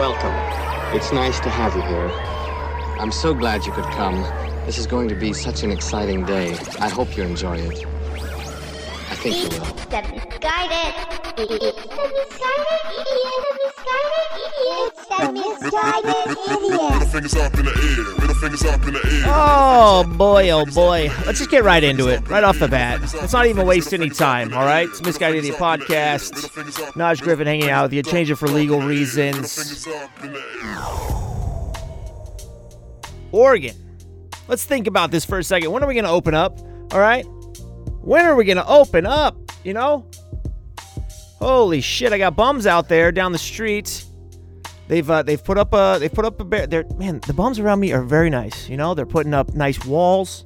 Welcome. It's nice to have you here. I'm so glad you could come. This is going to be such an exciting day. I hope you enjoy it. I think you will. The misguided. It's the Oh boy, oh boy. Let's just get right into it, right off the bat. Let's not even waste any time, all right? It's Misguided Idiot Podcast. Naj Griffin hanging out with you. Change it for legal reasons. Oregon. Let's think about this for a second. When are we going to open up? All right? When are we going to open up? You know? Holy shit, I got bums out there down the street. They've uh, they've put up a they've put up a bear. They're man, the bums around me are very nice. You know, they're putting up nice walls.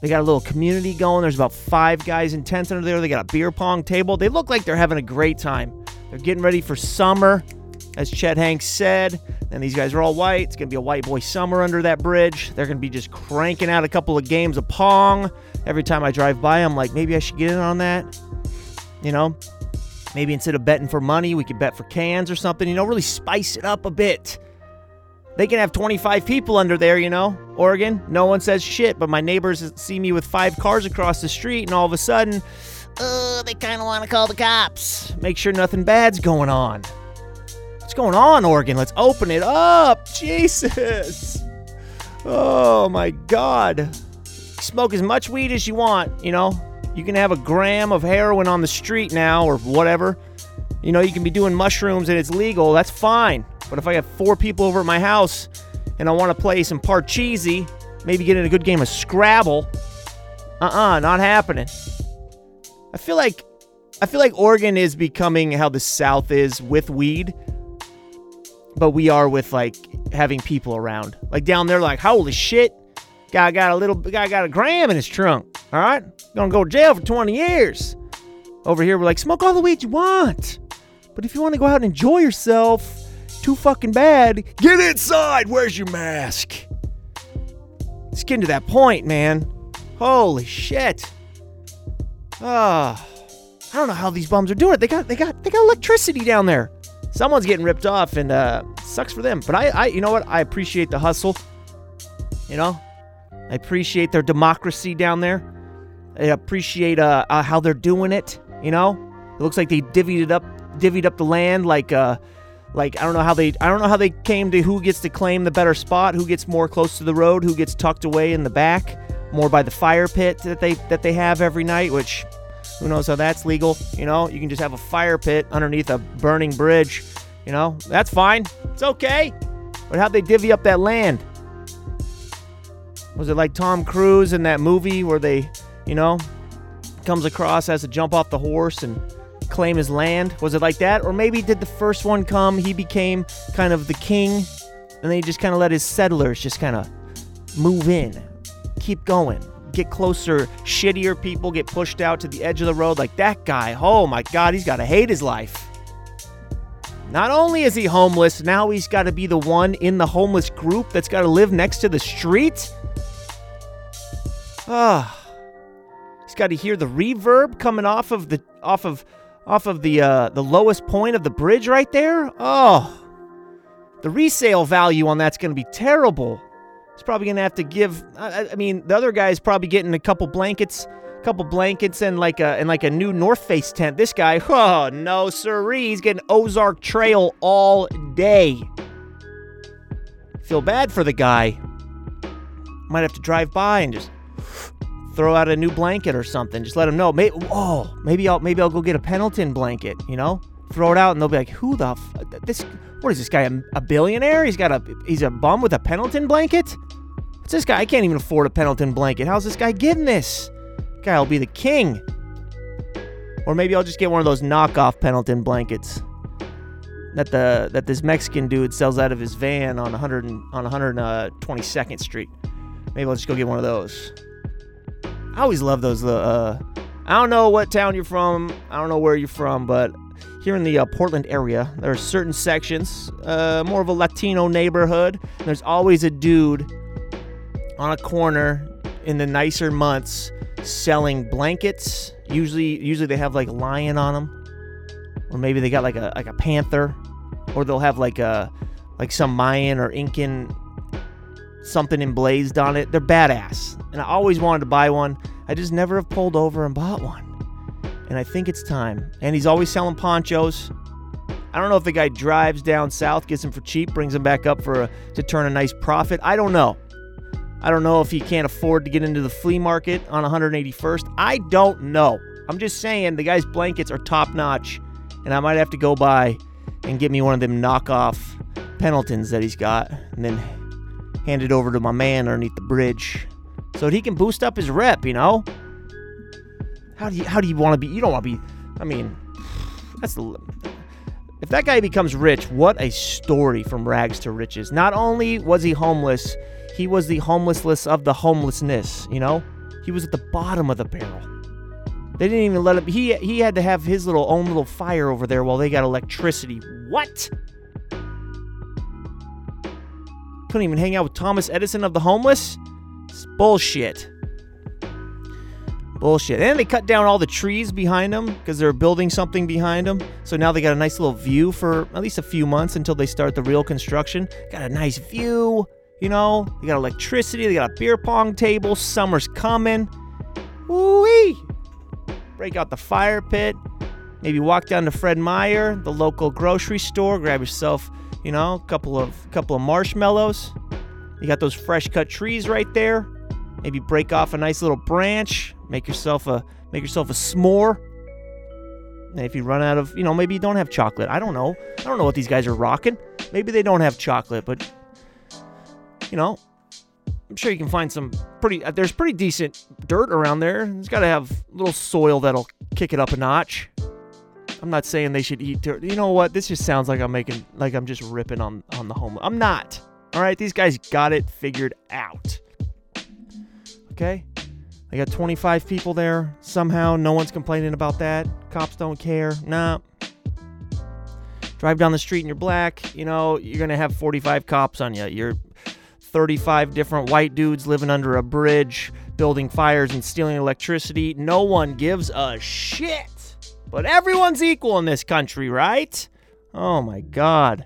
They got a little community going. There's about five guys in tents under there. They got a beer pong table. They look like they're having a great time. They're getting ready for summer, as Chet Hanks said. And these guys are all white. It's gonna be a white boy summer under that bridge. They're gonna be just cranking out a couple of games of pong. Every time I drive by, I'm like, maybe I should get in on that. You know, maybe instead of betting for money, we could bet for cans or something. You know, really spice it up a bit. They can have 25 people under there, you know, Oregon. No one says shit, but my neighbors see me with five cars across the street, and all of a sudden, uh, they kind of want to call the cops. Make sure nothing bad's going on. What's going on, Oregon? Let's open it up. Jesus. Oh my God. Smoke as much weed as you want, you know. You can have a gram of heroin on the street now or whatever. You know, you can be doing mushrooms and it's legal. That's fine. But if I have four people over at my house and I want to play some Parcheesi, maybe get in a good game of Scrabble, uh-uh, not happening. I feel like I feel like Oregon is becoming how the South is with weed, but we are with like having people around. Like down there, like holy shit, guy got a little guy got a gram in his trunk. All right, gonna go to jail for 20 years. Over here, we're like smoke all the weed you want, but if you want to go out and enjoy yourself, too fucking bad, get inside. Where's your mask? It's getting to that point, man. Holy shit. Ah. I don't know how these bums are doing it. They got they got they got electricity down there. Someone's getting ripped off and uh sucks for them. But I I you know what? I appreciate the hustle. You know? I appreciate their democracy down there. I appreciate uh, uh how they're doing it, you know? It looks like they divvied it up divvied up the land like uh like I don't know how they I don't know how they came to who gets to claim the better spot, who gets more close to the road, who gets tucked away in the back, more by the fire pit that they that they have every night, which who knows how that's legal? You know, you can just have a fire pit underneath a burning bridge. You know, that's fine. It's okay. But how'd they divvy up that land? Was it like Tom Cruise in that movie where they, you know, comes across, has to jump off the horse and claim his land? Was it like that? Or maybe did the first one come, he became kind of the king, and then he just kind of let his settlers just kind of move in, keep going, get closer. Shittier people get pushed out to the edge of the road, like that guy. Oh my God, he's got to hate his life. Not only is he homeless, now he's got to be the one in the homeless group that's got to live next to the street. Ah. He's got to hear the reverb coming off of the off of off of the uh, the lowest point of the bridge right there. Oh, the resale value on that's going to be terrible. He's probably going to have to give. I, I mean, the other guy's probably getting a couple blankets, a couple blankets, and like a and like a new North Face tent. This guy, oh no, siree, he's getting Ozark Trail all day. Feel bad for the guy. Might have to drive by and just throw out a new blanket or something. Just let him know. Maybe, oh, maybe I'll maybe I'll go get a Pendleton blanket. You know, throw it out, and they'll be like, "Who the f- this? What is this guy? A, billionaire? He's got a he's a bum with a Pendleton blanket? What's this guy? I can't even afford a Pendleton blanket. How's this guy getting this? Guy, I'll be the king. Or maybe I'll just get one of those knockoff Pendleton blankets that the that this Mexican dude sells out of his van on 100 and, on 122nd uh, Street. Maybe I'll just go get one of those. I always love those. Uh, I don't know what town you're from. I don't know where you're from, but here in the uh, Portland area, there are certain sections, uh, more of a Latino neighborhood. There's always a dude on a corner in the nicer months selling blankets. Usually, usually they have like a lion on them, or maybe they got like a like a panther. or they'll have like a like some Mayan or Incan something emblazed on it. They're badass, and I always wanted to buy one. I just never have pulled over and bought one, and I think it's time. And he's always selling ponchos. I don't know if the guy drives down south, gets them for cheap, brings them back up for a, to turn a nice profit. I don't know. I don't know if he can't afford to get into the flea market on 181st. I don't know. I'm just saying the guy's blankets are top notch, and I might have to go by and get me one of them knockoff Pendletons that he's got, and then hand it over to my man underneath the bridge, so that he can boost up his rep. You know? How do you how do you want to be? You don't want to be. I mean, that's the. If that guy becomes rich, what a story from rags to riches. Not only was he homeless, he was the homelessless of the homelessness, you know? He was at the bottom of the barrel. They didn't even let him he he had to have his little own little fire over there while they got electricity. What? Couldn't even hang out with Thomas Edison of the homeless? It's bullshit. Bullshit. And they cut down all the trees behind them because they're building something behind them. So now they got a nice little view for at least a few months until they start the real construction. Got a nice view. You know, they got electricity, they got a beer pong table, summer's coming. Woo-wee! Break out the fire pit. Maybe walk down to Fred Meyer, the local grocery store, grab yourself, you know, a couple of couple of marshmallows. You got those fresh cut trees right there. Maybe break off a nice little branch, make yourself a make yourself a s'more. And if you run out of, you know, maybe you don't have chocolate. I don't know. I don't know what these guys are rocking. Maybe they don't have chocolate, but you know, I'm sure you can find some pretty. Uh, there's pretty decent dirt around there. It's got to have a little soil that'll kick it up a notch. I'm not saying they should eat dirt. You know what? This just sounds like I'm making like I'm just ripping on on the home. I'm not. All right, these guys got it figured out. Okay, they got 25 people there. Somehow, no one's complaining about that. Cops don't care. Nah. Drive down the street and you're black. You know, you're gonna have 45 cops on you. You're 35 different white dudes living under a bridge, building fires and stealing electricity. No one gives a shit. But everyone's equal in this country, right? Oh my god.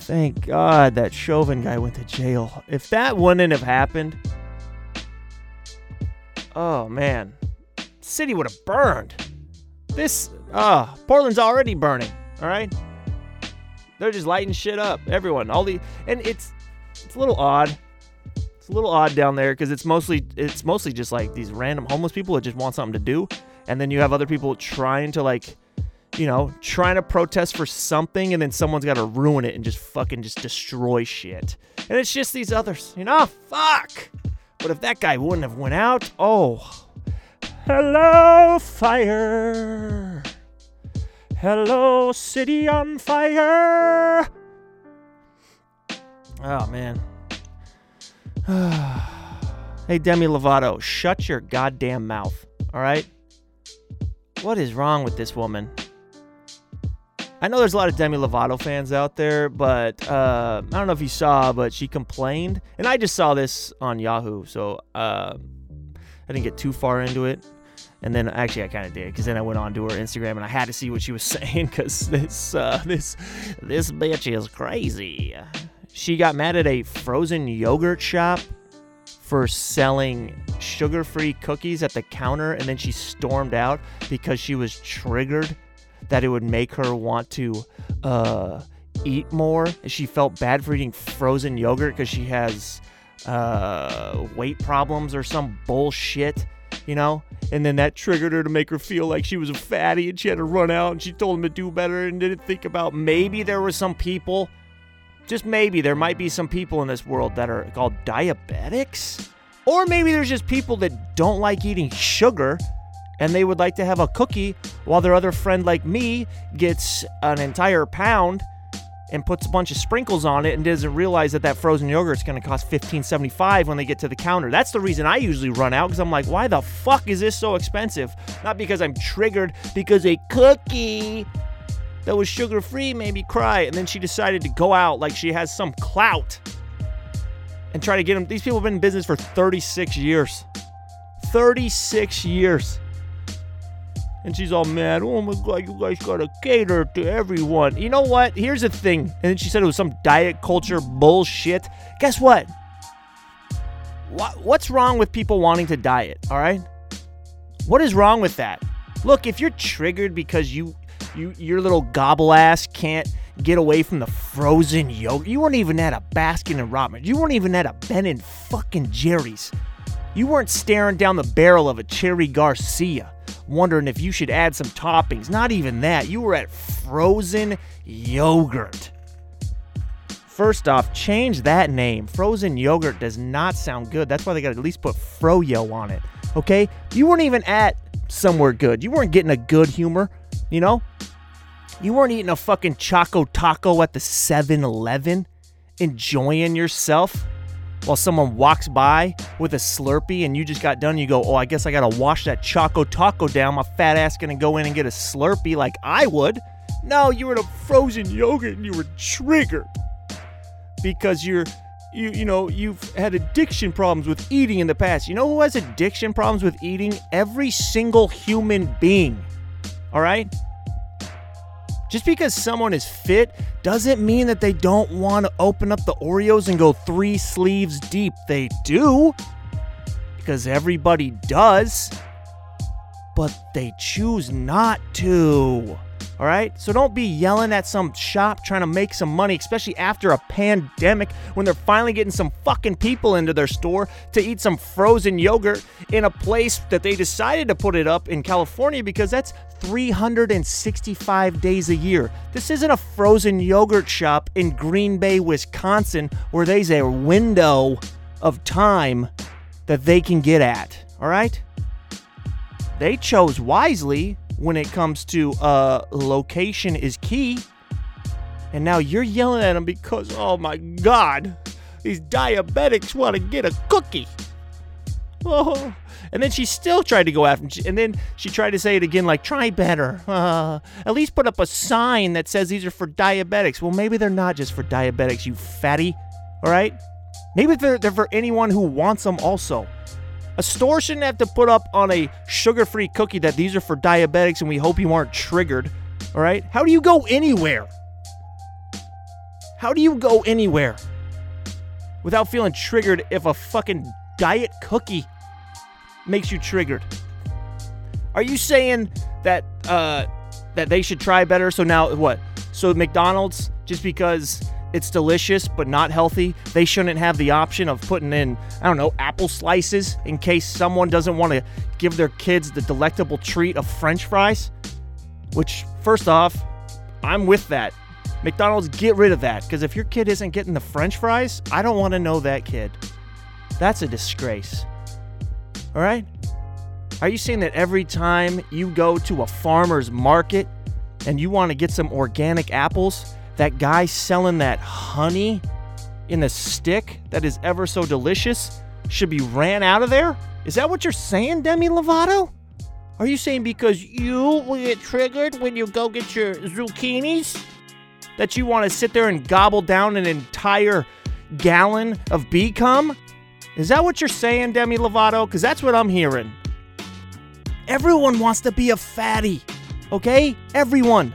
Thank God that Chauvin guy went to jail. If that wouldn't have happened, oh man, city would have burned. This, ah, uh, Portland's already burning. All right, they're just lighting shit up. Everyone, all the, and it's it's a little odd. It's a little odd down there because it's mostly it's mostly just like these random homeless people that just want something to do, and then you have other people trying to like, you know, trying to protest for something, and then someone's got to ruin it and just fucking just destroy shit. And it's just these others, you know, fuck. But if that guy wouldn't have went out, oh, hello fire, hello city on fire. Oh man. hey Demi Lovato, shut your goddamn mouth. All right? What is wrong with this woman? I know there's a lot of Demi Lovato fans out there, but uh, I don't know if you saw, but she complained, and I just saw this on Yahoo, so uh, I didn't get too far into it. And then actually I kind of did because then I went on to her Instagram and I had to see what she was saying because this uh, this this bitch is crazy. She got mad at a frozen yogurt shop for selling sugar free cookies at the counter, and then she stormed out because she was triggered that it would make her want to uh, eat more. She felt bad for eating frozen yogurt because she has uh, weight problems or some bullshit, you know? And then that triggered her to make her feel like she was a fatty and she had to run out and she told him to do better and didn't think about maybe there were some people just maybe there might be some people in this world that are called diabetics. Or maybe there's just people that don't like eating sugar and they would like to have a cookie while their other friend like me gets an entire pound and puts a bunch of sprinkles on it and doesn't realize that that frozen yogurt is going to cost 15.75 when they get to the counter. That's the reason I usually run out cuz I'm like, "Why the fuck is this so expensive?" Not because I'm triggered because a cookie that was sugar free made me cry. And then she decided to go out like she has some clout and try to get them. These people have been in business for 36 years. 36 years. And she's all mad. Oh my god, you guys gotta cater to everyone. You know what? Here's the thing. And then she said it was some diet culture bullshit. Guess what? What what's wrong with people wanting to diet? All right. What is wrong with that? Look, if you're triggered because you you your little gobble ass can't get away from the frozen yogurt. You weren't even at a Baskin and Robbins. You weren't even at a Ben and fucking Jerry's. You weren't staring down the barrel of a Cherry Garcia, wondering if you should add some toppings. Not even that. You were at frozen yogurt. First off, change that name. Frozen yogurt does not sound good. That's why they got to at least put Froyo on it. Okay? You weren't even at somewhere good. You weren't getting a good humor, you know? You weren't eating a fucking Choco Taco at the 7 Eleven, enjoying yourself while someone walks by with a Slurpee and you just got done. You go, Oh, I guess I gotta wash that Choco Taco down. My fat ass gonna go in and get a Slurpee like I would. No, you were in a frozen yogurt and you were triggered because you're you you know you've had addiction problems with eating in the past. You know who has addiction problems with eating? Every single human being. All right? Just because someone is fit doesn't mean that they don't want to open up the Oreos and go 3 sleeves deep. They do. Because everybody does. But they choose not to. All right? So don't be yelling at some shop trying to make some money, especially after a pandemic when they're finally getting some fucking people into their store to eat some frozen yogurt in a place that they decided to put it up in California because that's 365 days a year. This isn't a frozen yogurt shop in Green Bay, Wisconsin, where there's a window of time that they can get at. All right? They chose wisely when it comes to uh, location is key. And now you're yelling at them because, oh my God, these diabetics want to get a cookie. Oh. And then she still tried to go after him. And then she tried to say it again, like, try better. Uh, at least put up a sign that says these are for diabetics. Well, maybe they're not just for diabetics, you fatty. All right? Maybe they're, they're for anyone who wants them also. A store shouldn't have to put up on a sugar free cookie that these are for diabetics and we hope you aren't triggered. All right? How do you go anywhere? How do you go anywhere without feeling triggered if a fucking diet cookie makes you triggered? Are you saying that uh, that they should try better? So now what? So McDonald's just because it's delicious but not healthy, they shouldn't have the option of putting in I don't know apple slices in case someone doesn't want to give their kids the delectable treat of French fries. Which first off, I'm with that. McDonald's get rid of that because if your kid isn't getting the French fries, I don't want to know that kid. That's a disgrace. All right? Are you saying that every time you go to a farmer's market and you want to get some organic apples, that guy selling that honey in the stick that is ever so delicious should be ran out of there? Is that what you're saying, Demi Lovato? Are you saying because you will get triggered when you go get your zucchinis? That you want to sit there and gobble down an entire gallon of bee cum? Is that what you're saying, Demi Lovato? Because that's what I'm hearing. Everyone wants to be a fatty, okay? Everyone.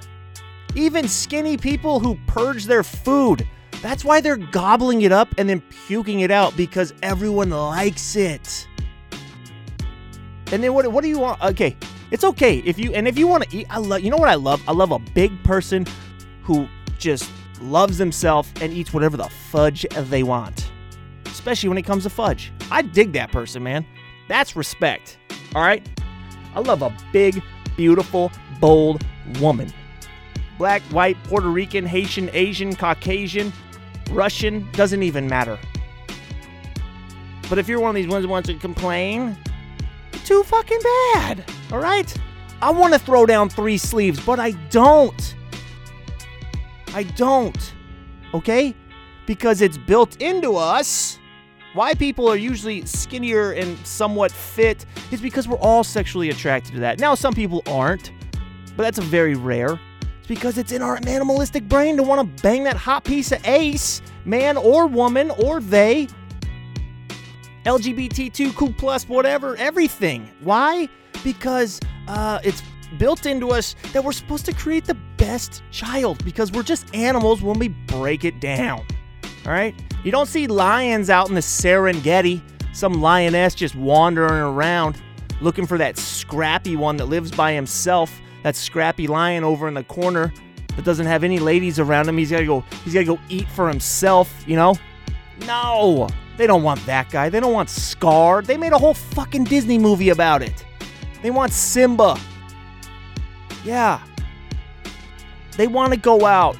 Even skinny people who purge their food. That's why they're gobbling it up and then puking it out because everyone likes it. And then what, what do you want? Okay, it's okay if you and if you want to eat. I love. You know what I love? I love a big person who just loves himself and eats whatever the fudge they want. Especially when it comes to fudge. I dig that person, man. That's respect. All right. I love a big, beautiful, bold woman. Black, white, Puerto Rican, Haitian, Asian, Caucasian, Russian, doesn't even matter. But if you're one of these ones that wants to complain, too fucking bad. All right? I want to throw down three sleeves, but I don't. I don't. Okay? Because it's built into us. Why people are usually skinnier and somewhat fit is because we're all sexually attracted to that. Now, some people aren't, but that's a very rare. It's because it's in our animalistic brain to want to bang that hot piece of ace, man or woman or they. LGBTQ plus whatever, everything. Why? Because uh, it's built into us that we're supposed to create the best child because we're just animals when we break it down. All right? You don't see lions out in the Serengeti, some lioness just wandering around looking for that scrappy one that lives by himself, that scrappy lion over in the corner that doesn't have any ladies around him. He's got to go he's got to go eat for himself, you know? No. They don't want that guy. They don't want Scar. They made a whole fucking Disney movie about it. They want Simba. Yeah. They want to go out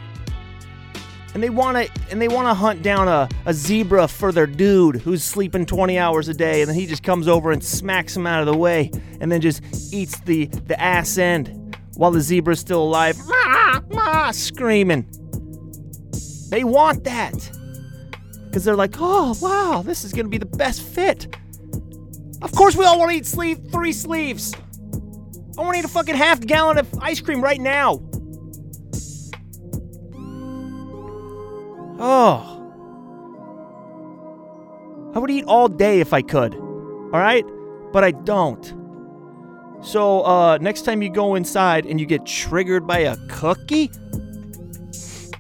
and they want to and they want to hunt down a, a zebra for their dude who's sleeping 20 hours a day. And then he just comes over and smacks him out of the way and then just eats the the ass end while the zebra's still alive. Screaming. They want that. Because they're like oh wow this is gonna be the best fit. Of course we all want to eat sleeve three sleeves. I want to eat a fucking half gallon of ice cream right now Oh. I would eat all day if I could. All right? But I don't. So, uh, next time you go inside and you get triggered by a cookie,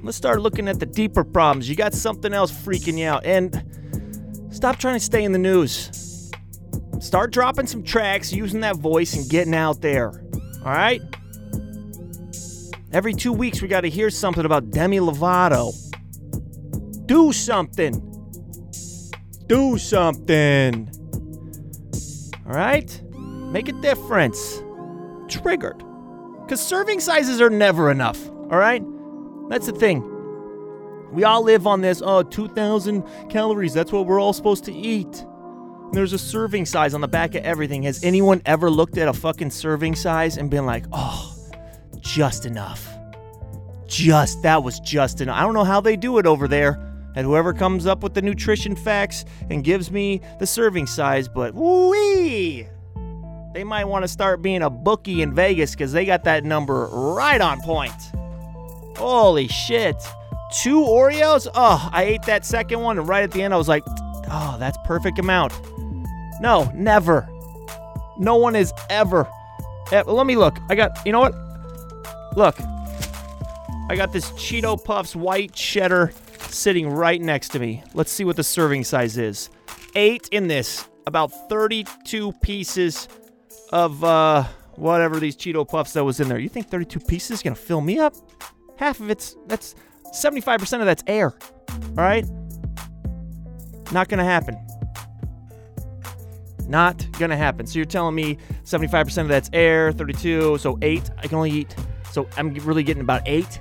let's start looking at the deeper problems. You got something else freaking you out. And stop trying to stay in the news. Start dropping some tracks, using that voice, and getting out there. All right? Every two weeks, we got to hear something about Demi Lovato. Do something. Do something. All right? Make a difference. Triggered. Because serving sizes are never enough. All right? That's the thing. We all live on this, oh, 2,000 calories. That's what we're all supposed to eat. There's a serving size on the back of everything. Has anyone ever looked at a fucking serving size and been like, oh, just enough? Just, that was just enough. I don't know how they do it over there and whoever comes up with the nutrition facts and gives me the serving size, but wee! They might want to start being a bookie in Vegas because they got that number right on point. Holy shit. Two Oreos? Oh, I ate that second one, and right at the end, I was like, oh, that's perfect amount. No, never. No one is ever. Eh, let me look. I got, you know what? Look. I got this Cheeto Puffs white cheddar sitting right next to me. Let's see what the serving size is. Eight in this, about 32 pieces of uh, whatever these Cheeto Puffs that was in there. You think 32 pieces is gonna fill me up? Half of it's that's 75% of that's air. All right, not gonna happen. Not gonna happen. So you're telling me 75% of that's air, 32, so eight. I can only eat. So I'm really getting about eight.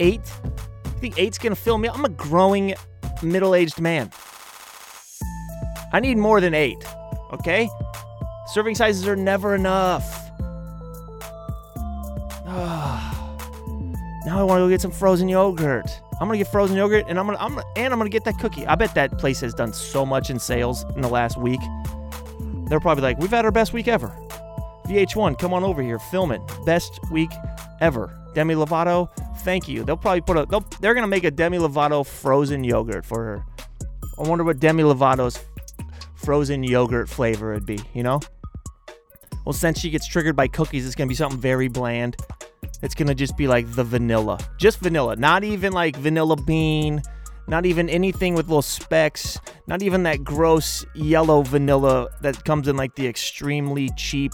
Eight think eight's gonna fill me. I'm a growing middle-aged man. I need more than eight. Okay? Serving sizes are never enough. now I want to go get some frozen yogurt. I'm gonna get frozen yogurt, and I'm gonna, I'm gonna, and I'm gonna get that cookie. I bet that place has done so much in sales in the last week. They're probably like, "We've had our best week ever." VH1, come on over here, film it. Best week ever. Demi Lovato, thank you. They'll probably put a. They're gonna make a Demi Lovato frozen yogurt for her. I wonder what Demi Lovato's frozen yogurt flavor would be. You know. Well, since she gets triggered by cookies, it's gonna be something very bland. It's gonna just be like the vanilla, just vanilla, not even like vanilla bean, not even anything with little specks, not even that gross yellow vanilla that comes in like the extremely cheap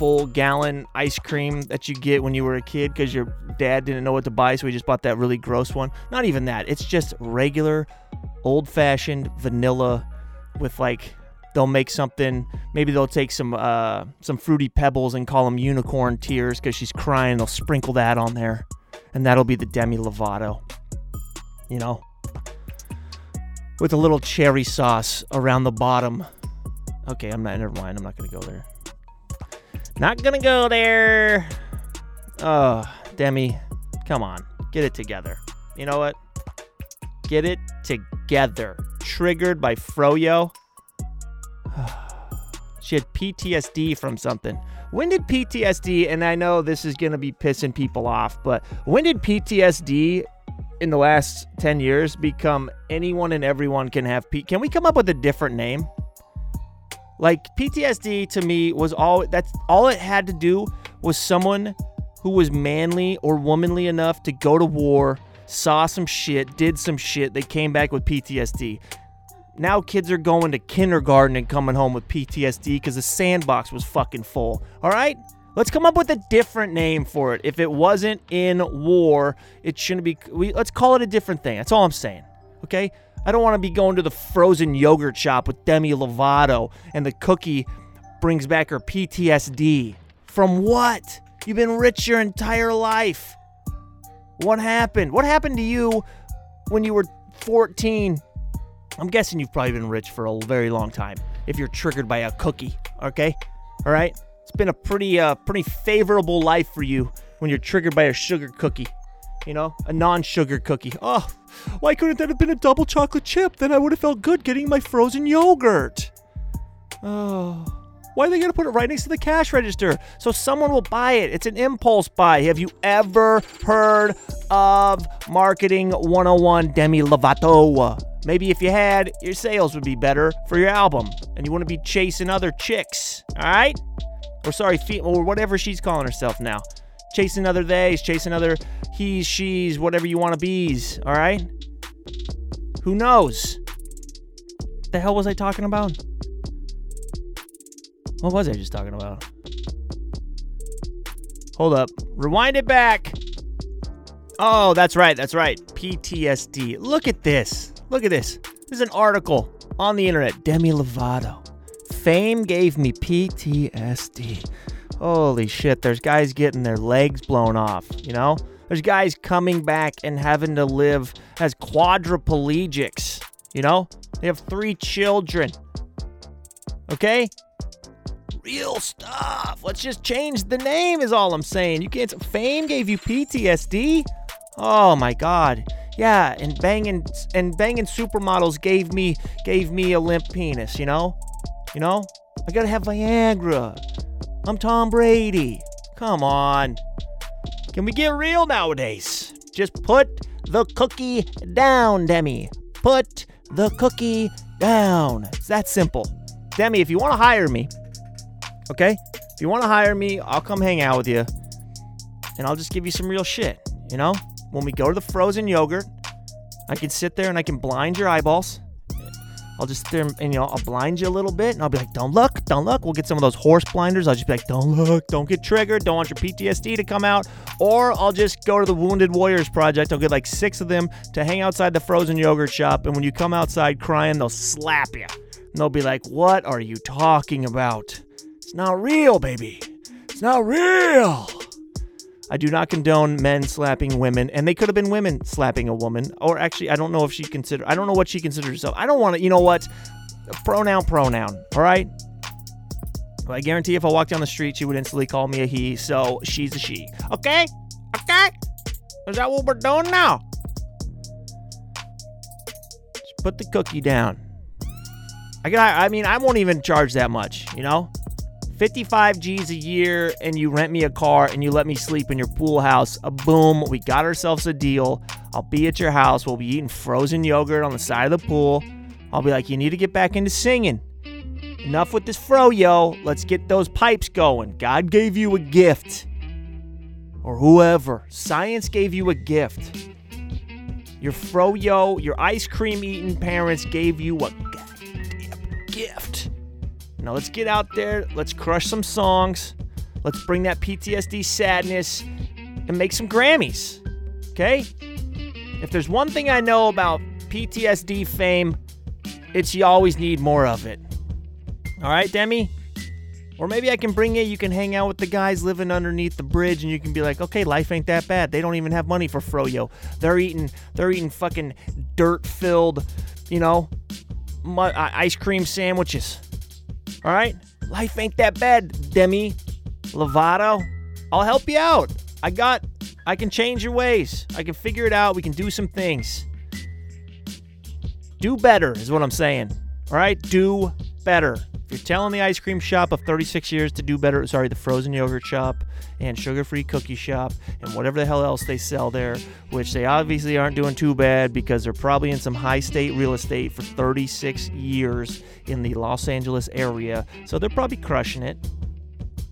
full gallon ice cream that you get when you were a kid because your dad didn't know what to buy, so he just bought that really gross one. Not even that. It's just regular, old fashioned vanilla with like they'll make something. Maybe they'll take some uh, some fruity pebbles and call them unicorn tears because she's crying. They'll sprinkle that on there, and that'll be the Demi Lovato. You know, with a little cherry sauce around the bottom. Okay, I'm not. Never mind. I'm not gonna go there. Not gonna go there. Oh, Demi, come on, get it together. You know what? Get it together. Triggered by Froyo. she had PTSD from something. When did PTSD, and I know this is gonna be pissing people off, but when did PTSD in the last 10 years become anyone and everyone can have P? Can we come up with a different name? Like PTSD to me was all that's all it had to do was someone who was manly or womanly enough to go to war, saw some shit, did some shit, they came back with PTSD. Now kids are going to kindergarten and coming home with PTSD because the sandbox was fucking full. All right? Let's come up with a different name for it. If it wasn't in war, it shouldn't be. We, let's call it a different thing. That's all I'm saying. Okay? I don't want to be going to the frozen yogurt shop with Demi Lovato and the cookie brings back her PTSD. From what? You've been rich your entire life. What happened? What happened to you when you were 14? I'm guessing you've probably been rich for a very long time if you're triggered by a cookie, okay? All right? It's been a pretty uh pretty favorable life for you when you're triggered by a sugar cookie. You know, a non-sugar cookie. Oh, why couldn't that have been a double chocolate chip? Then I would have felt good getting my frozen yogurt. Oh. Why are they going to put it right next to the cash register? So someone will buy it. It's an impulse buy. Have you ever heard of Marketing 101 Demi Lovato? Maybe if you had, your sales would be better for your album and you wouldn't be chasing other chicks. All right? Or sorry, or whatever she's calling herself now. Chasing other theys, chasing other he's, she's, whatever you want to be's. All right? Who knows? The hell was I talking about? What was I just talking about? Hold up. Rewind it back. Oh, that's right. That's right. PTSD. Look at this. Look at this. There's an article on the internet. Demi Lovato. Fame gave me PTSD. Holy shit. There's guys getting their legs blown off, you know? There's guys coming back and having to live as quadriplegics, you know? They have three children. Okay? real stuff. Let's just change the name, is all I'm saying. You can't. Fame gave you PTSD. Oh my God. Yeah, and banging and banging supermodels gave me gave me a limp penis. You know, you know. I gotta have Viagra. I'm Tom Brady. Come on. Can we get real nowadays? Just put the cookie down, Demi. Put the cookie down. It's that simple. Demi, if you want to hire me, Okay? If you want to hire me, I'll come hang out with you and I'll just give you some real shit. You know? When we go to the frozen yogurt, I can sit there and I can blind your eyeballs. I'll just sit there and, you know, I'll blind you a little bit and I'll be like, don't look, don't look. We'll get some of those horse blinders. I'll just be like, don't look, don't get triggered, don't want your PTSD to come out. Or I'll just go to the Wounded Warriors Project. I'll get like six of them to hang outside the frozen yogurt shop. And when you come outside crying, they'll slap you. And they'll be like, what are you talking about? It's not real, baby. It's not real. I do not condone men slapping women, and they could have been women slapping a woman. Or actually, I don't know if she consider. I don't know what she considers herself. I don't want to. You know what? Pronoun, pronoun. All right. I guarantee if I walked down the street, she would instantly call me a he. So she's a she. Okay. Okay. Is that what we're doing now? Just put the cookie down. I got. I mean, I won't even charge that much. You know. 55 G's a year and you rent me a car and you let me sleep in your pool house. A boom, we got ourselves a deal. I'll be at your house. We'll be eating frozen yogurt on the side of the pool. I'll be like, you need to get back into singing. Enough with this fro, yo. Let's get those pipes going. God gave you a gift. Or whoever. Science gave you a gift. Your fro, yo, your ice cream eating parents gave you a gift. Now let's get out there, let's crush some songs, let's bring that PTSD sadness and make some Grammys. Okay? If there's one thing I know about PTSD fame, it's you always need more of it. All right, Demi? Or maybe I can bring you, you can hang out with the guys living underneath the bridge and you can be like, okay, life ain't that bad. They don't even have money for Froyo. They're eating, they're eating fucking dirt filled, you know, uh, ice cream sandwiches. All right? Life ain't that bad, Demi Lovato. I'll help you out. I got, I can change your ways. I can figure it out. We can do some things. Do better, is what I'm saying. All right? Do better. If you're telling the ice cream shop of 36 years to do better, sorry, the frozen yogurt shop and sugar free cookie shop and whatever the hell else they sell there, which they obviously aren't doing too bad because they're probably in some high state real estate for 36 years in the Los Angeles area. So they're probably crushing it.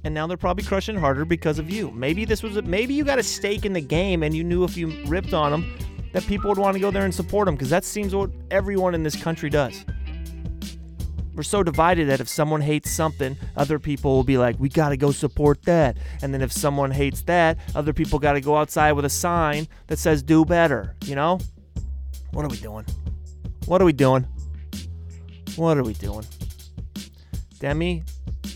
and now they're probably crushing harder because of you. Maybe this was a, maybe you got a stake in the game and you knew if you ripped on them that people would want to go there and support them because that seems what everyone in this country does. We're so divided that if someone hates something, other people will be like, "We got to go support that." And then if someone hates that, other people got to go outside with a sign that says "Do better." You know? What are we doing? What are we doing? What are we doing? Demi,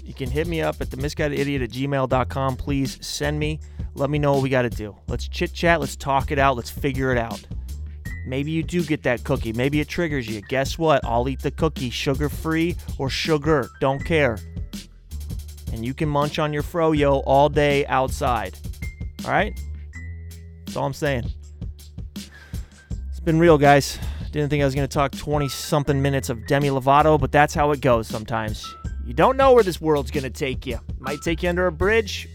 you can hit me up at the misguidedidiot at gmail.com. Please send me. Let me know what we got to do. Let's chit chat. Let's talk it out. Let's figure it out. Maybe you do get that cookie. Maybe it triggers you. Guess what? I'll eat the cookie, sugar free or sugar. Don't care. And you can munch on your froyo all day outside. All right? That's all I'm saying. It's been real, guys. Didn't think I was going to talk 20 something minutes of Demi Lovato, but that's how it goes sometimes. You don't know where this world's going to take you. Might take you under a bridge.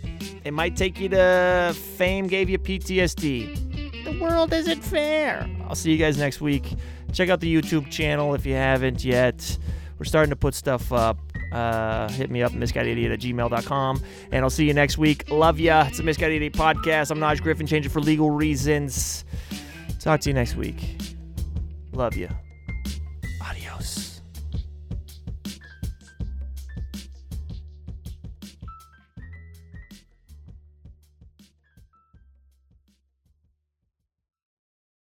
It might take you to fame gave you PTSD. World isn't fair. I'll see you guys next week. Check out the YouTube channel if you haven't yet. We're starting to put stuff up. Uh, hit me up, misguidedidiot at gmail.com. And I'll see you next week. Love ya. It's a Misguided Idiot podcast. I'm Naj Griffin, changing for legal reasons. Talk to you next week. Love you.